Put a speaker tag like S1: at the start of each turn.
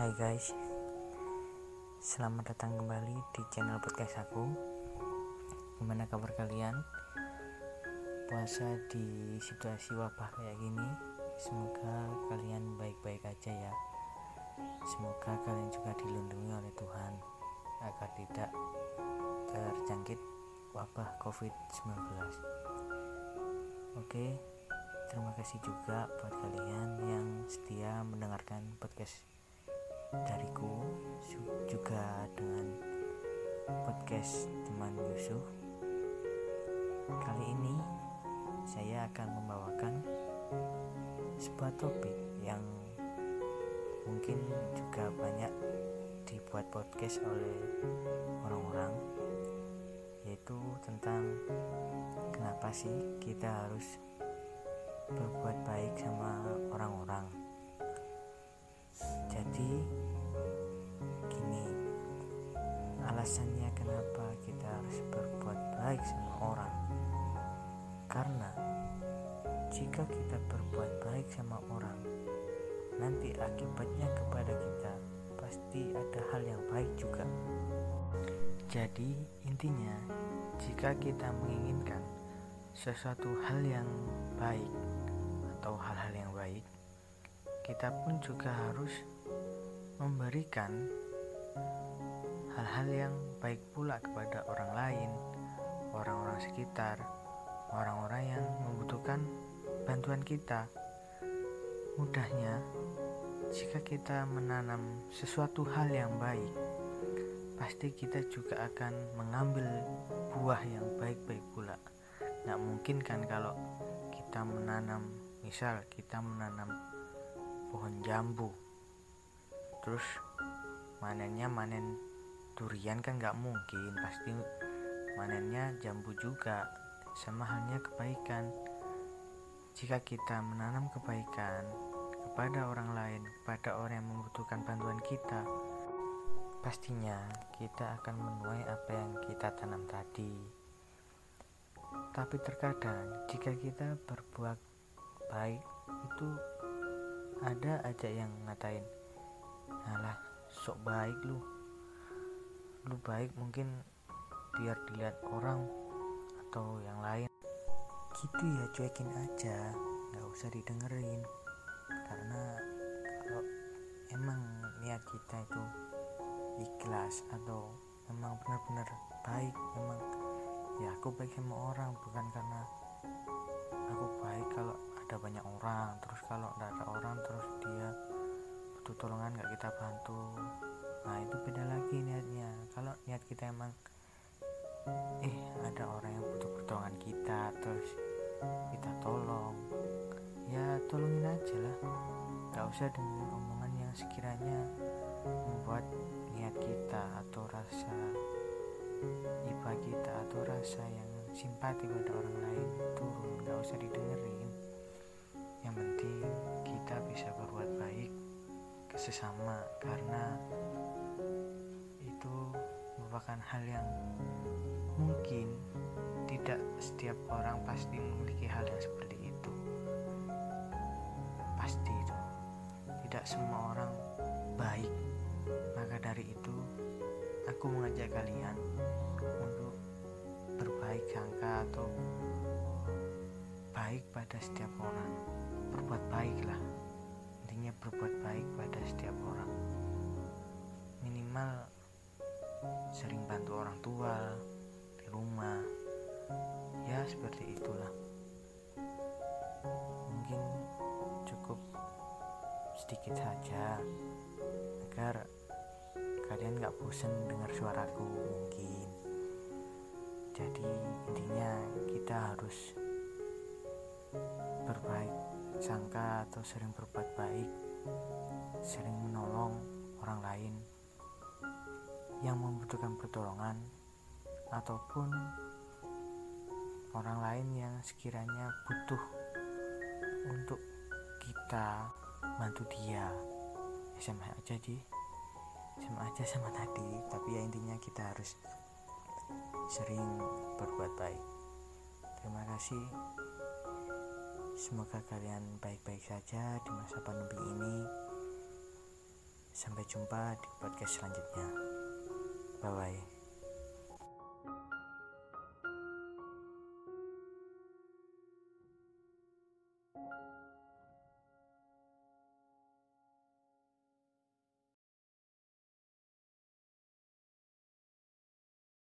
S1: Hai guys Selamat datang kembali di channel podcast aku. Gimana kabar kalian? Puasa di situasi wabah kayak gini Semoga kalian baik-baik aja ya. Semoga kalian juga dilindungi oleh Tuhan Agar tidak terjangkit wabah covid-19 Oke Terima kasih juga buat kalian yang setia mendengarkan podcast podcast teman Yusuf kali ini saya akan membawakan sebuah topik yang mungkin juga banyak dibuat podcast oleh orang-orang yaitu tentang kenapa sih kita harus berbuat baik sama orang-orang jika kita berbuat baik sama orang nanti akibatnya kepada kita pasti ada hal yang baik juga. Jadi intinya jika kita menginginkan sesuatu hal yang baik atau hal-hal yang baik kita pun juga harus memberikan hal-hal yang baik pula kepada orang lain, orang-orang sekitar, orang-orang yang membutuhkan bantuan kita. Mudahnya, jika kita menanam sesuatu hal yang baik, pasti kita juga akan mengambil buah yang baik-baik pula. Nggak mungkin kan kalau kita menanam, misal kita menanam pohon jambu terus manennya manen durian kan nggak mungkin pasti manennya jambu juga sama halnya kebaikan jika kita menanam kebaikan kepada orang lain kepada orang yang membutuhkan bantuan kita pastinya kita akan menuai apa yang kita tanam tadi. Tapi terkadang jika kita berbuat baik itu ada aja yang ngatain alah sok baik lu. Lu baik mungkin biar dilihat orang atau yang lain gitu ya cuekin aja. Nggak usah didengerin. Karena kalau emang niat kita itu ikhlas atau memang benar-benar baik memang ya aku baik sama orang bukan karena aku baik kalau ada banyak orang terus kalau tidak ada orang terus dia butuh tolongan nggak kita bantu. Nah itu beda lagi niatnya. Kalau niat kita emang eh ada orang yang butuh pertolongan kita terus kita tolong. Ya tolongin aja lah. Nggak usah dengan omongan yang sekiranya membuat niat kita atau rasa iba kita atau rasa yang simpati pada orang lain turun. Nggak usah didengerin. Yang penting kita bisa berbuat baik ke sesama karena itu merupakan hal yang mungkin tidak setiap orang pasti memiliki hal yang seperti itu. Pasti itu. Tidak semua orang baik. Maka dari itu aku mengajak kalian untuk berbaik sangka atau baik pada setiap orang. Berbuat baiklah. Intinya berbuat baik pada setiap orang. Minimal sering bantu orang tua di rumah ya seperti itulah. Mungkin cukup sedikit saja agar kalian gak bosan dengar suaraku mungkin. Jadi intinya kita harus berbaik sangka atau sering berbuat baik, sering menolong orang lain yang membutuhkan pertolongan ataupun orang lain yang sekiranya butuh untuk kita bantu dia sama aja di sama aja sama tadi tapi ya intinya kita harus sering berbuat baik terima kasih Semoga kalian baik-baik saja di masa pandemi ini. Sampai jumpa di podcast selanjutnya. Bye bye.